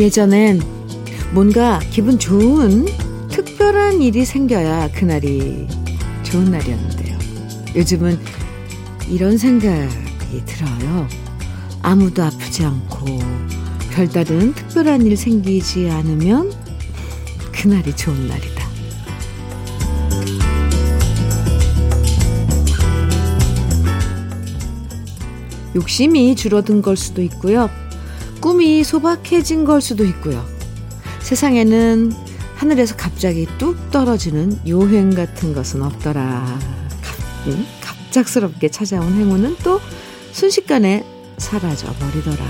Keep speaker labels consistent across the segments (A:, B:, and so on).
A: 예전엔 뭔가 기분 좋은 특별한 일이 생겨야 그날이 좋은 날이었는데요. 요즘은 이런 생각이 들어요. 아무도 아프지 않고 별다른 특별한 일 생기지 않으면 그날이 좋은 날이다. 욕심이 줄어든 걸 수도 있고요. 꿈이 소박해진 걸 수도 있고요. 세상에는 하늘에서 갑자기 뚝 떨어지는 요행 같은 것은 없더라. 갑, 응? 갑작스럽게 찾아온 행운은 또 순식간에 사라져 버리더라.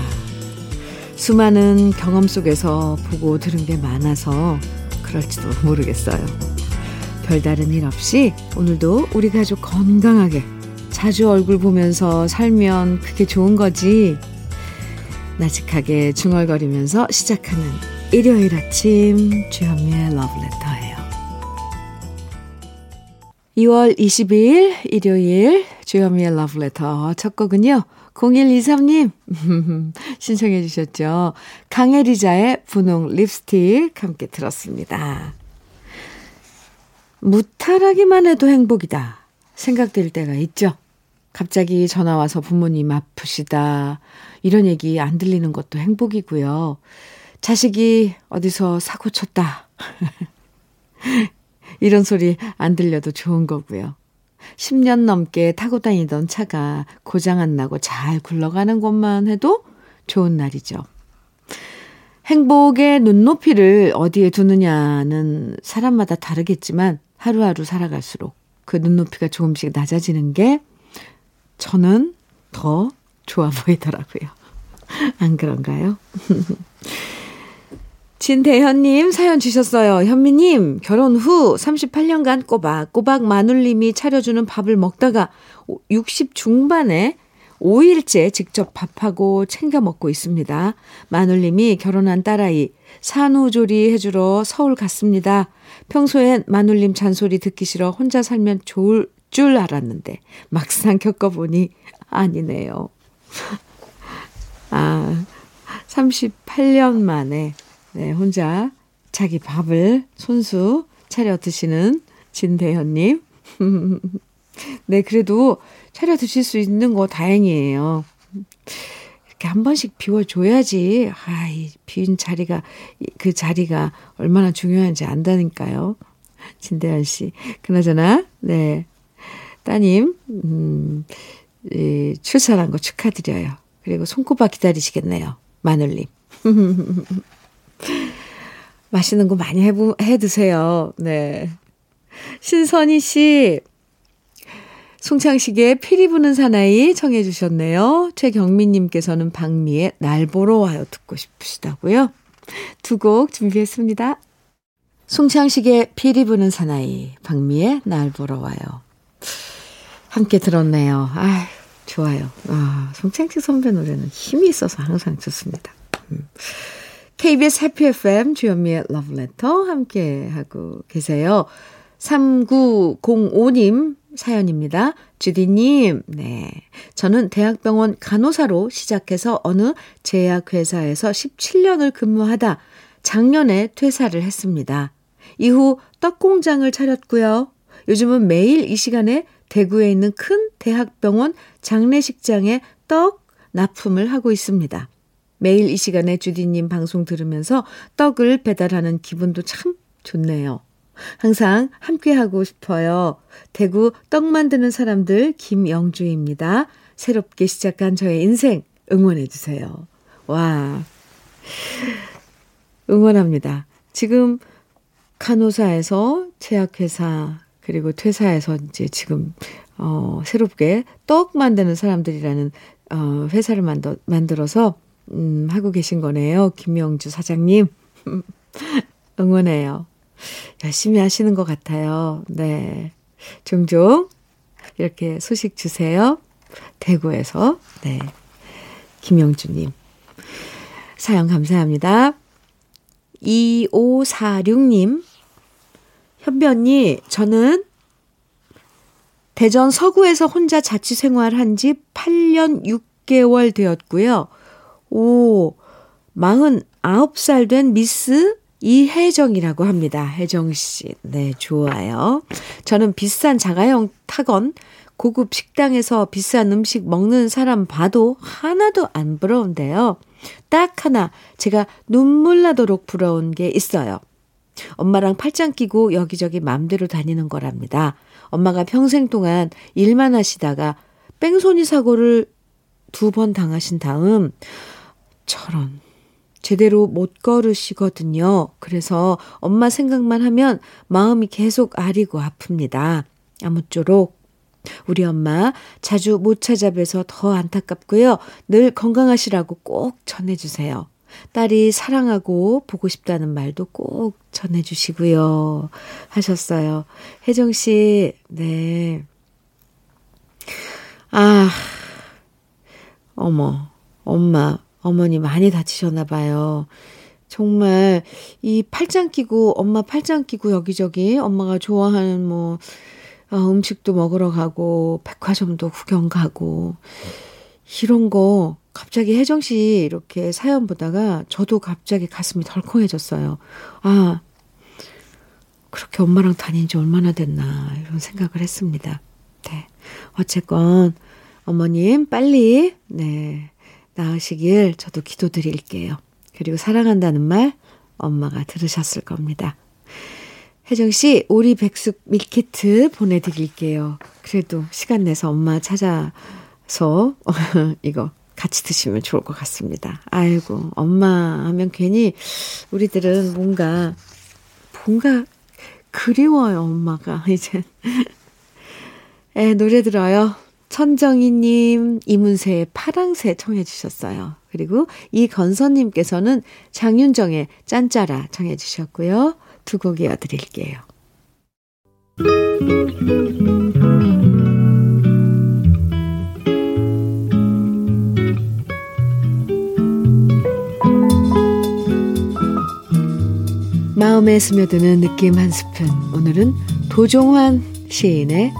A: 수많은 경험 속에서 보고 들은 게 많아서 그럴지도 모르겠어요. 별다른 일 없이 오늘도 우리 가족 건강하게 자주 얼굴 보면서 살면 그게 좋은 거지. 나직하게 중얼거리면서 시작하는 일요일 아침 주현미의 러브레터예요. 2월 22일 일요일 주현미의 러브레터 첫 곡은요. 0123님 신청해 주셨죠. 강혜리자의 분홍 립스틱 함께 들었습니다. 무탈하기만 해도 행복이다 생각될 때가 있죠. 갑자기 전화 와서 부모님 아프시다. 이런 얘기 안 들리는 것도 행복이고요. 자식이 어디서 사고 쳤다. 이런 소리 안 들려도 좋은 거고요. 10년 넘게 타고 다니던 차가 고장 안 나고 잘 굴러가는 것만 해도 좋은 날이죠. 행복의 눈높이를 어디에 두느냐는 사람마다 다르겠지만 하루하루 살아갈수록 그 눈높이가 조금씩 낮아지는 게 저는 더 좋아 보이더라고요. 안 그런가요? 진대현님 사연 주셨어요. 현미님, 결혼 후 38년간 꼬박꼬박 마눌님이 차려주는 밥을 먹다가 60 중반에 5일째 직접 밥하고 챙겨 먹고 있습니다. 마눌님이 결혼한 딸아이 산후조리 해주러 서울 갔습니다. 평소엔 마눌님 잔소리 듣기 싫어 혼자 살면 좋을 줄 알았는데 막상 겪어보니 아니네요. 아, 38년 만에 네, 혼자 자기 밥을 손수 차려 드시는 진대현님. 네, 그래도 차려 드실 수 있는 거 다행이에요. 이렇게 한 번씩 비워줘야지. 아, 이빈 자리가, 그 자리가 얼마나 중요한지 안다니까요. 진대현 씨. 그나저나, 네. 따님, 음, 이, 출산한 거 축하드려요. 그리고 손꼽아 기다리시겠네요. 마늘님. 맛있는 거 많이 해, 해 드세요. 네. 신선희 씨, 송창식의 피리 부는 사나이 청해 주셨네요. 최경민님께서는 박미의 날 보러 와요 듣고 싶으시다고요. 두 곡 준비했습니다. 송창식의 피리 부는 사나이, 박미의 날 보러 와요. 함께 들었네요. 아 좋아요. 아, 송창식 선배 노래는 힘이 있어서 항상 좋습니다. 음. KBS 해피 FM 주현미의 러브레터 함께 하고 계세요. 3905님 사연입니다. 주디님, 네. 저는 대학병원 간호사로 시작해서 어느 제약회사에서 17년을 근무하다 작년에 퇴사를 했습니다. 이후 떡공장을 차렸고요. 요즘은 매일 이 시간에 대구에 있는 큰 대학병원 장례식장에 떡 납품을 하고 있습니다. 매일 이 시간에 주디님 방송 들으면서 떡을 배달하는 기분도 참 좋네요. 항상 함께하고 싶어요. 대구 떡 만드는 사람들 김영주입니다. 새롭게 시작한 저의 인생 응원해주세요. 와. 응원합니다. 지금 간호사에서 제약회사 그리고 퇴사해서 이제 지금 어 새롭게 떡 만드는 사람들이라는 어 회사를 만들 만들어서 음 하고 계신 거네요. 김영주 사장님. 응원해요. 열심히 하시는 것 같아요. 네. 종종 이렇게 소식 주세요. 대구에서. 네. 김영주님. 사연 감사합니다. 2546님. 현비 언니, 저는 대전 서구에서 혼자 자취 생활한 지 8년 6개월 되었고요. 오, 40 9살 된 미스 이혜정이라고 합니다. 혜정 씨. 네, 좋아요. 저는 비싼 자가용 타건 고급 식당에서 비싼 음식 먹는 사람 봐도 하나도 안 부러운데요. 딱 하나 제가 눈물 나도록 부러운 게 있어요. 엄마랑 팔짱 끼고 여기저기 맘대로 다니는 거랍니다. 엄마가 평생 동안 일만 하시다가 뺑소니 사고를 두 번 당하신 다음 저런 제대로 못 걸으시거든요. 그래서 엄마 생각만 하면 마음이 계속 아리고 아픕니다. 아무쪼록 우리 엄마 자주 못 찾아뵈서 더 안타깝고요. 늘 건강하시라고 꼭 전해주세요. 딸이 사랑하고 보고 싶다는 말도 꼭 전해주시고요. 하셨어요. 혜정 씨, 네. 아, 어머, 엄마, 어머니 많이 다치셨나 봐요. 정말 이 팔짱 끼고 엄마 팔짱 끼고 여기저기 엄마가 좋아하는 뭐 어, 음식도 먹으러 가고 백화점도 구경 가고 이런 거 갑자기 혜정 씨 이렇게 사연 보다가 저도 갑자기 가슴이 덜컹해졌어요. 아 그렇게 엄마랑 다닌 지 얼마나 됐나 이런 생각을 했습니다. 네. 어쨌건 어머님 빨리 네 나으시길 저도 기도드릴게요. 그리고 사랑한다는 말 엄마가 들으셨을 겁니다. 혜정 씨, 오리 백숙 밀키트 보내드릴게요. 그래도 시간 내서 엄마 찾아서 이거 같이 드시면 좋을 것 같습니다. 아이고, 엄마 하면 괜히 우리들은 뭔가, 뭔가 그리워요, 엄마가, 이제. 에, 노래 들어요. 천정희님, 이문세의 파랑새 청해주셨어요. 그리고 이건선님께서는 장윤정의 짠짜라 청해주셨고요. 두 곡 이어드릴게요. 마음에 스며드는 느낌 한 스푼. 오늘은 도종환 시인의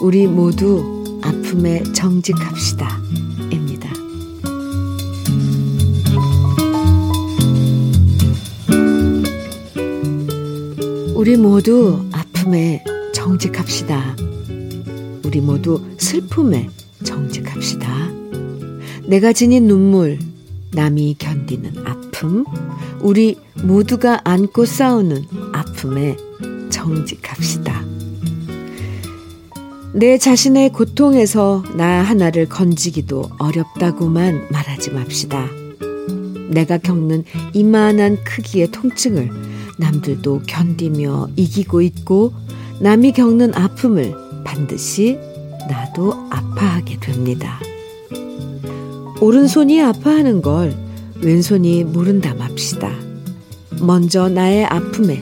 A: 우리 모두 아픔에 정직합시다. 입니다. 우리 모두 아픔에 정직합시다. 우리 모두 슬픔에 정직합시다. 내가 지닌 눈물, 남이 견디는 아픔, 우리 모두가 안고 싸우는 아픔에 정직합시다. 내 자신의 고통에서 나 하나를 건지기도 어렵다고만 말하지 맙시다. 내가 겪는 이만한 크기의 통증을 남들도 견디며 이기고 있고 남이 겪는 아픔을 반드시 나도 아파하게 됩니다. 오른손이 아파하는 걸 왼손이 모른다 맙시다. 먼저 나의 아픔에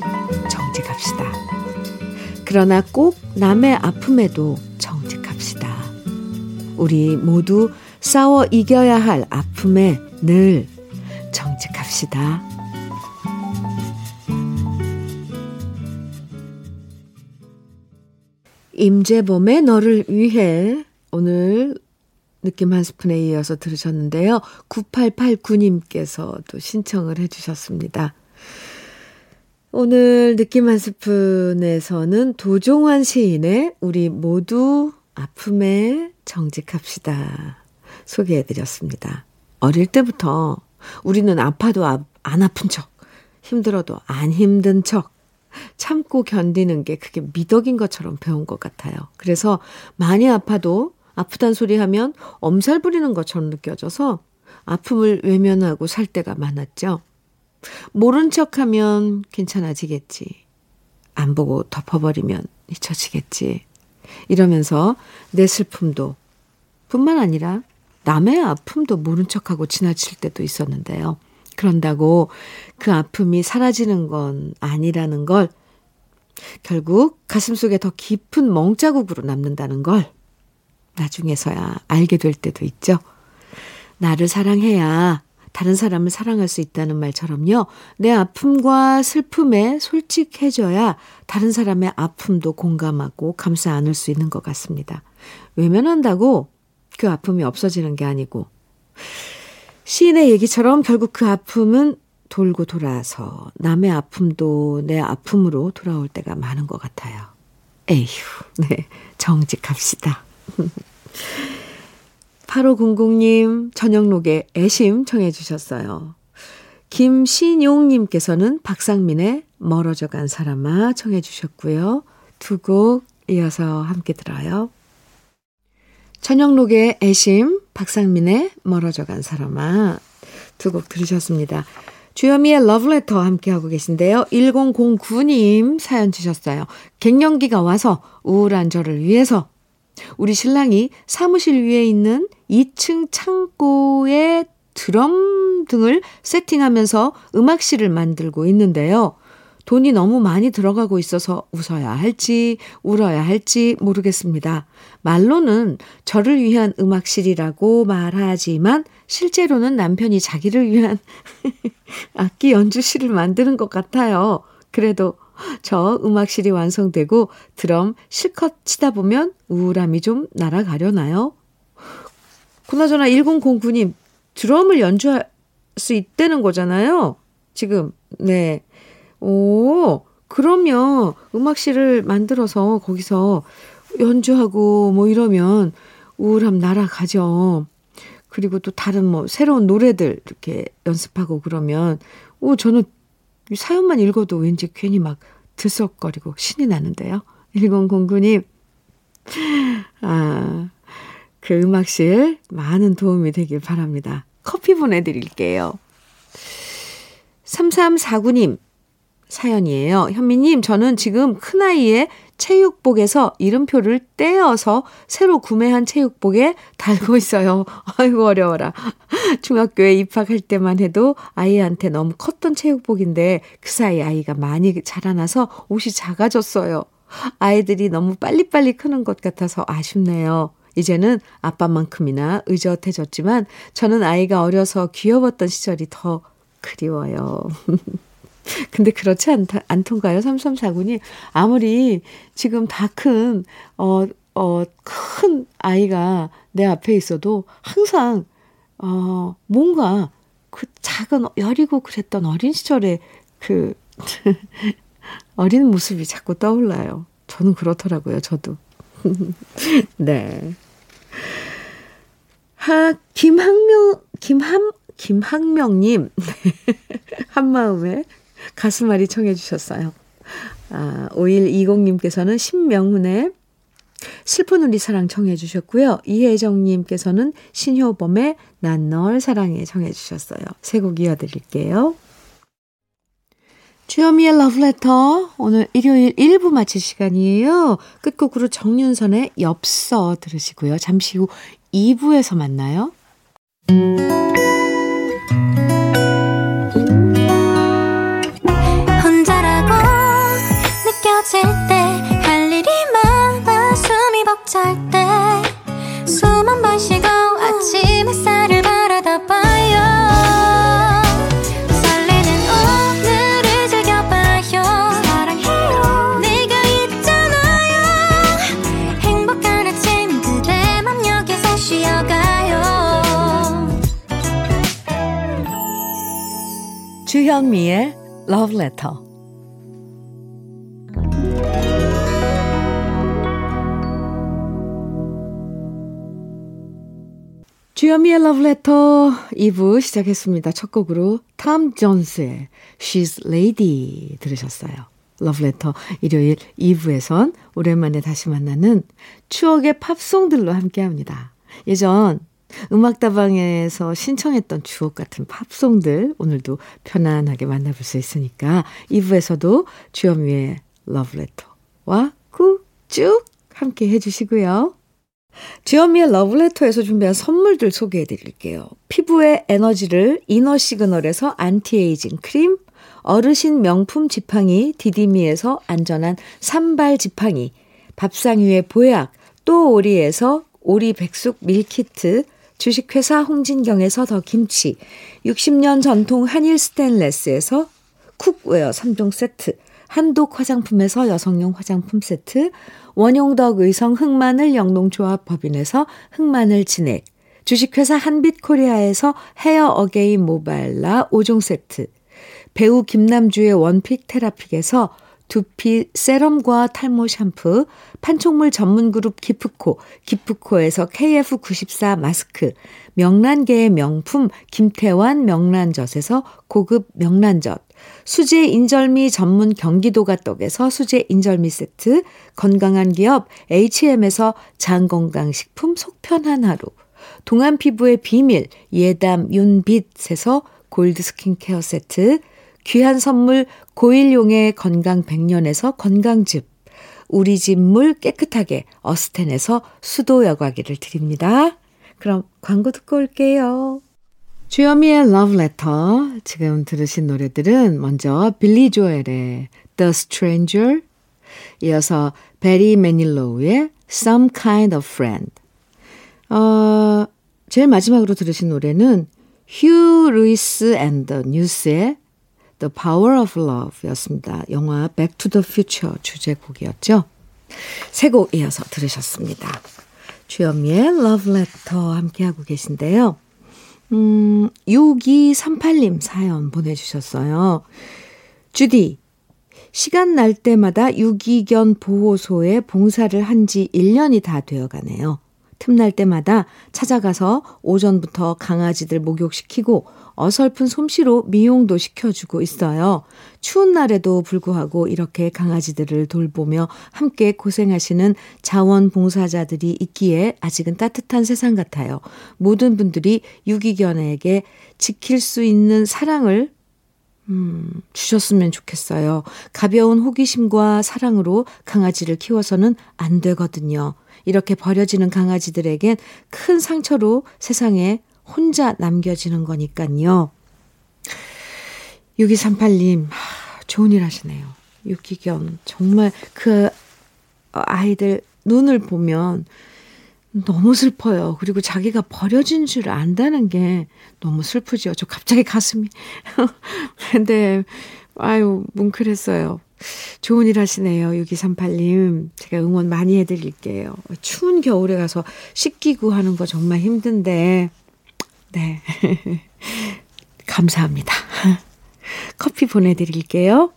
A: 정직합시다. 그러나 꼭 남의 아픔에도 정직합시다. 우리 모두 싸워 이겨야 할 아픔에 늘 정직합시다. 임재범의 너를 위해 오늘 느낌 한 스푼에 이어서 들으셨는데요. 9889님께서도 신청을 해주셨습니다. 오늘 느낌 한 스푼에서는 도종환 시인의 우리 모두 아픔에 정직합시다. 소개해드렸습니다. 어릴 때부터 우리는 아파도 아, 안 아픈 척, 힘들어도 안 힘든 척, 참고 견디는 게 그게 미덕인 것처럼 배운 것 같아요. 그래서 많이 아파도 아프단 소리 하면 엄살 부리는 것처럼 느껴져서 아픔을 외면하고 살 때가 많았죠. 모른 척 하면 괜찮아지겠지. 안 보고 덮어버리면 잊혀지겠지. 이러면서 내 슬픔도 뿐만 아니라 남의 아픔도 모른 척하고 지나칠 때도 있었는데요. 그런다고 그 아픔이 사라지는 건 아니라는 걸 결국 가슴속에 더 깊은 멍자국으로 남는다는 걸 나중에서야 알게 될 때도 있죠. 나를 사랑해야 다른 사람을 사랑할 수 있다는 말처럼요. 내 아픔과 슬픔에 솔직해져야 다른 사람의 아픔도 공감하고 감싸 안을 수 있는 것 같습니다. 외면한다고 그 아픔이 없어지는 게 아니고 시인의 얘기처럼 결국 그 아픔은 돌고 돌아서 남의 아픔도 내 아픔으로 돌아올 때가 많은 것 같아요. 에휴, 네, 정직합시다. 8500님, 저녁록에 애심 청해 주셨어요. 김신용님께서는 박상민의 멀어져 간 사람아 청해 주셨고요. 두 곡 이어서 함께 들어요. 저녁록의 애심, 박상민의 멀어져 간 사람아 두 곡 들으셨습니다. 주현미의 러브레터 함께하고 계신데요. 1009님 사연 주셨어요. 갱년기가 와서 우울한 저를 위해서 우리 신랑이 사무실 위에 있는 2층 창고에 드럼 등을 세팅하면서 음악실을 만들고 있는데요. 돈이 너무 많이 들어가고 있어서 웃어야 할지 울어야 할지 모르겠습니다. 말로는 저를 위한 음악실이라고 말하지만 실제로는 남편이 자기를 위한 악기 연주실을 만드는 것 같아요. 그래도 저 음악실이 완성되고 드럼 실컷 치다 보면 우울함이 좀 날아가려나요? 그나저나 1009님 드럼을 연주할 수 있다는 거잖아요. 지금 네 오, 그러면 음악실을 만들어서 거기서 연주하고 뭐 이러면 우울함 날아가죠. 그리고 또 다른 뭐 새로운 노래들 이렇게 연습하고 그러면 오 저는 사연만 읽어도 왠지 괜히 막 들썩거리고 신이 나는데요. 1009님 아, 그 음악실 많은 도움이 되길 바랍니다. 커피 보내드릴게요. 3349님 사연이에요. 현미님, 저는 지금 큰아이의 체육복에서 이름표를 떼어서 새로 구매한 체육복에 달고 있어요. 아이고, 어려워라. 중학교에 입학할 때만 해도 아이한테 너무 컸던 체육복인데 그 사이 아이가 많이 자라나서 옷이 작아졌어요. 아이들이 너무 빨리빨리 크는 것 같아서 아쉽네요. 이제는 아빠만큼이나 의젓해졌지만 저는 아이가 어려서 귀여웠던 시절이 더 그리워요. 근데 그렇지 않다, 않던가요? 3349님. 아무리 지금 다 큰, 어, 어, 큰 아이가 내 앞에 있어도 항상, 어, 뭔가 그 작은, 여리고 그랬던 어린 시절의 그, 어린 모습이 자꾸 떠올라요. 저는 그렇더라고요, 저도. 네. 하, 김학명, 김함, 김학명님. 한마음에 가슴앓이 청해 주셨어요. 아, 5120님께서는 신명훈의 슬픈 우리 사랑 청해 주셨고요. 이혜정님께서는 신효범의 난 널 사랑해 청해 주셨어요. 세 곡 이어드릴게요. 주여미의 러브레터 오늘 일요일 1부 마칠 시간이에요. 끝곡으로 정윤선의 엽서 들으시고요. 잠시 후 2부에서 만나요. 주현미의 Love Letter. 주현미의 Love Letter 2부 시작했습니다. 첫 곡으로 탐 존스의 She's Lady 들으셨어요. Love Letter 일요일 2부에선 오랜만에 다시 만나는 추억의 팝송들로 함께합니다. 예전 음악다방에서 신청했던 주옥 같은 팝송들 오늘도 편안하게 만나볼 수 있으니까 2부에서도 주현미의 러브레터와 쭉 함께 해주시고요. 주현미의 러브레터에서 준비한 선물들 소개해 드릴게요. 피부의 에너지를 이너 시그널에서 안티에이징 크림, 어르신 명품 지팡이 디디미에서 안전한 삼발 지팡이, 밥상 위의 보약, 또 오리에서 오리 백숙 밀키트, 주식회사 홍진경에서 더 김치, 60년 전통 한일 스텐레스에서 cookware 3종 세트, 한독 화장품에서 여성용 화장품 세트, 원용덕 의성 흑마늘 영농조합 법인에서 흑마늘 진액, 주식회사 한빛코리아에서 헤어 어게인 모발라 5종 세트, 배우 김남주의 one pick 테라픽에서 두피 세럼과 탈모 샴푸, 판촉물 전문 그룹 기프코, 기프코에서 KF94 마스크, 명란계의 명품 김태환 명란젓에서 고급 명란젓, 수제 인절미 전문 경기도가 떡에서 수제 인절미 세트, 건강한 기업 H&M에서 장건강식품 속편한 하루, 동안 피부의 비밀 예담 윤빛에서 골드 스킨케어 세트, 귀한 선물 고일용의 건강 백년에서 건강즙, 우리 집 물 깨끗하게 어스텐에서 수도 여과기를 드립니다. 그럼 광고 듣고 올게요. 주여미의 Love Letter 지금 들으신 노래들은 먼저 빌리 조엘의 The Stranger 이어서 베리 매닐로우의 Some Kind of Friend 어, 제일 마지막으로 들으신 노래는 휴 루이스 앤더 뉴스의 The Power of Love 였습니다. 영화 Back to the Future 주제곡이었죠. 세 곡 이어서 들으셨습니다. 주현미의 Love Letter 함께하고 계신데요. 음, 6238님 사연 보내주셨어요. 주디, 시간 날 때마다 유기견 보호소에 봉사를 한 지 1년이 다 되어 가네요. 틈날 때마다 찾아가서 오전부터 강아지들 목욕시키고 어설픈 솜씨로 미용도 시켜주고 있어요. 추운 날에도 불구하고 이렇게 강아지들을 돌보며 함께 고생하시는 자원봉사자들이 있기에 아직은 따뜻한 세상 같아요. 모든 분들이 유기견에게 지킬 수 있는 사랑을 음, 주셨으면 좋겠어요. 가벼운 호기심과 사랑으로 강아지를 키워서는 안 되거든요. 이렇게 버려지는 강아지들에겐 큰 상처로 세상에 혼자 남겨지는 거니까요. 6238님, 좋은 일 하시네요. 유기견. 정말 그 아이들 눈을 보면 너무 슬퍼요. 그리고 자기가 버려진 줄 안다는 게 너무 슬프죠. 저 갑자기 가슴이. 근데, 아유, 뭉클했어요. 좋은 일 하시네요. 6238님. 제가 응원 많이 해드릴게요. 추운 겨울에 가서 씻기고 하는 거 정말 힘든데, 네. 감사합니다. 커피 보내드릴게요.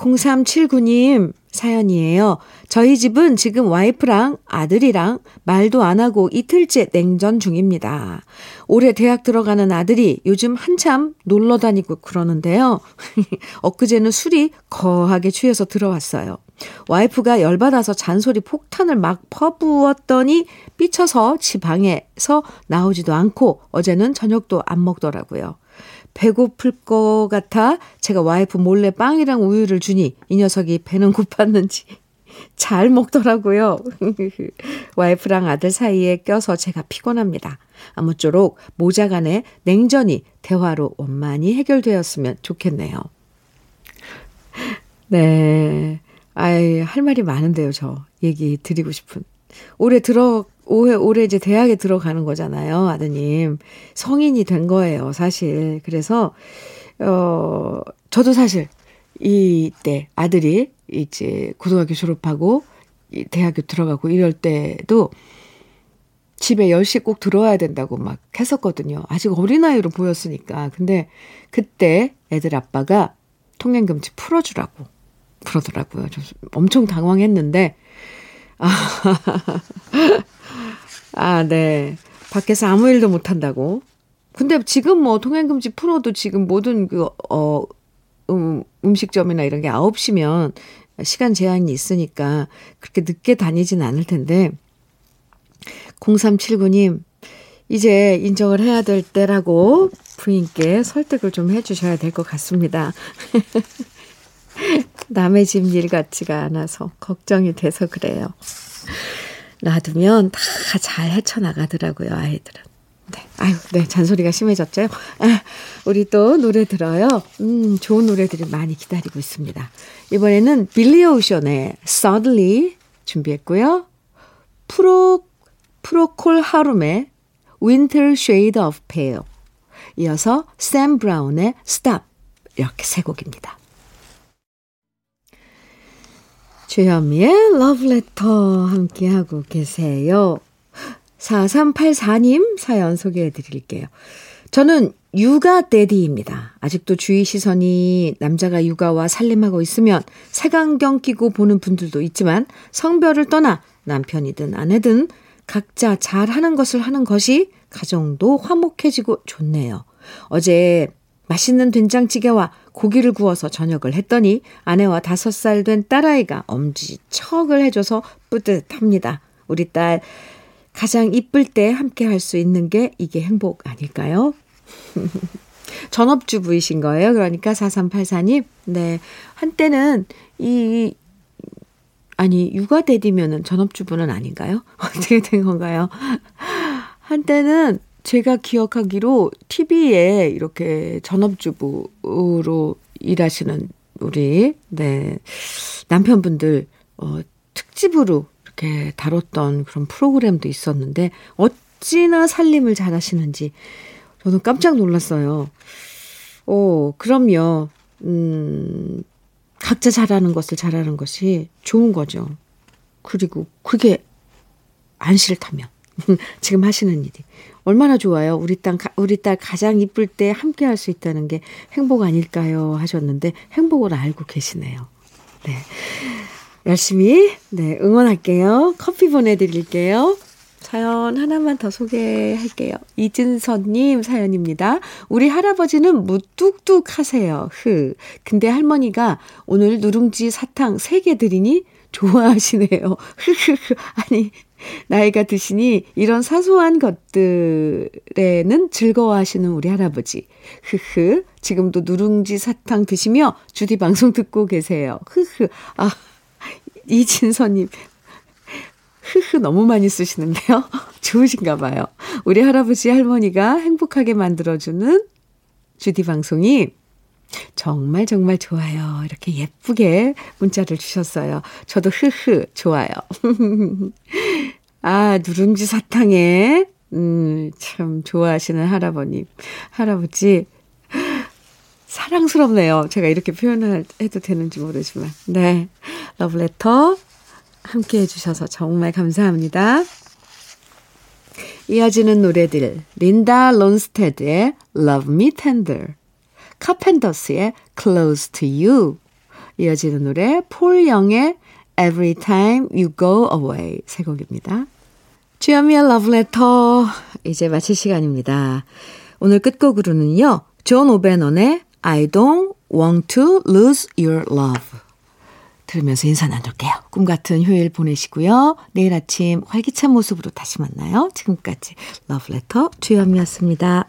A: 0379님 사연이에요. 저희 집은 지금 와이프랑 아들이랑 말도 안 하고 이틀째 냉전 중입니다. 올해 대학 들어가는 아들이 요즘 한참 놀러 다니고 그러는데요. 엊그제는 술이 거하게 취해서 들어왔어요. 와이프가 열받아서 잔소리 폭탄을 막 퍼부었더니 삐쳐서 지 방에서 나오지도 않고 어제는 저녁도 안 먹더라고요. 배고플 것 같아 제가 와이프 몰래 빵이랑 우유를 주니 이 녀석이 배는 고팠는지 잘 먹더라고요. 와이프랑 아들 사이에 껴서 제가 피곤합니다. 아무쪼록 모자 간의 냉전이 대화로 원만히 해결되었으면 좋겠네요. 네. 아이, 할 말이 많은데요, 저. 얘기 드리고 싶은. 올해 들어, 올해, 올해 이제 대학에 들어가는 거잖아요, 아드님. 성인이 된 거예요, 사실. 그래서, 어, 저도 사실 이때 아들이 이제 고등학교 졸업하고 대학교 들어가고 이럴 때도 집에 10시 꼭 들어와야 된다고 막 했었거든요. 아직 어린아이로 보였으니까. 근데 그때 애들 아빠가 통행금지 풀어주라고 그러더라고요. 저 엄청 당황했는데, 아, 아, 네. 밖에서 아무 일도 못 한다고. 근데 지금 뭐 통행금지 풀어도 지금 모든 그, 어, 음, 음식점이나 이런 게 9시면 시간 제한이 있으니까 그렇게 늦게 다니진 않을 텐데, 0379님, 이제 인정을 해야 될 때라고 부인께 설득을 좀 해주셔야 될 것 같습니다. 남의 집 일 같지가 않아서 걱정이 돼서 그래요. 놔두면 다 잘 헤쳐나가더라고요, 아이들은. 네. 아유, 네. 잔소리가 심해졌죠? 아, 우리 또 노래 들어요. 음, 좋은 노래들이 많이 기다리고 있습니다. 이번에는 빌리 오션의 Suddenly 준비했고요. 프로, 프로콜 하룸의 Winter Shade of Pale. 이어서 샘 브라운의 Stop. 이렇게 세 곡입니다. 주현미의 러브레터 함께하고 계세요. 4384님 사연 소개해 드릴게요. 저는 육아 데디입니다. 아직도 주위 시선이 남자가 육아와 살림하고 있으면 색안경 끼고 보는 분들도 있지만 성별을 떠나 남편이든 아내든 각자 잘하는 것을 하는 것이 가정도 화목해지고 좋네요. 어제 맛있는 된장찌개와 고기를 구워서 저녁을 했더니 아내와 다섯 살 된 딸아이가 엄지척을 해줘서 뿌듯합니다. 우리 딸 가장 이쁠 때 함께 할 수 있는 게 이게 행복 아닐까요? 전업주부이신 거예요. 그러니까 4384님. 네. 한때는 이, 아니, 육아 대디면은 전업주부는 아닌가요? 어떻게 된 건가요? 한때는 제가 기억하기로 TV에 이렇게 전업주부로 일하시는 우리, 네, 남편분들, 어, 특집으로 이렇게 다뤘던 그런 프로그램도 있었는데, 어찌나 살림을 잘 하시는지, 저는 깜짝 놀랐어요. 오, 그럼요. 음, 각자 잘하는 것을 잘하는 것이 좋은 거죠. 그리고 그게 안 싫다면. 지금 하시는 일이. 얼마나 좋아요. 우리 딸, 우리 딸 가장 이쁠 때 함께 할 수 있다는 게 행복 아닐까요? 하셨는데 행복을 알고 계시네요. 네. 열심히, 네, 응원할게요. 커피 보내 드릴게요. 사연 하나만 더 소개할게요. 이진선님 사연입니다. 우리 할아버지는 무뚝뚝 하세요. 흐. 근데 할머니가 오늘 누룽지 사탕 3개 드리니 좋아하시네요. 흐흐흐. 아니, 나이가 드시니 이런 사소한 것들에는 즐거워하시는 우리 할아버지. 흐흐. 지금도 누룽지 사탕 드시며 주디 방송 듣고 계세요. 흐흐. 아, 이진선님. 흐흐 너무 많이 쓰시는데요. 좋으신가 봐요. 우리 할아버지 할머니가 행복하게 만들어주는 주디 방송이 정말 정말 좋아요. 이렇게 예쁘게 문자를 주셨어요. 저도 흐흐 좋아요. 아, 누룽지 사탕에 음, 참 좋아하시는 할아버님, 할아버지 사랑스럽네요. 제가 이렇게 표현을 해도 되는지 모르지만. 네. 러브레터 함께 해주셔서 정말 감사합니다. 이어지는 노래들 린다 론스테드의 Love Me Tender 카펜터스의 Close to You 이어지는 노래 폴 영의 Every Time You Go Away 세 곡입니다. 주현미의 러브레터 이제 마칠 시간입니다. 오늘 끝곡으로는요. 존 오베니언의 I don't want to lose your love 들으면서 인사 나눌게요. 꿈 같은 휴일 보내시고요. 내일 아침 활기찬 모습으로 다시 만나요. 지금까지 러브레터 주현미였습니다.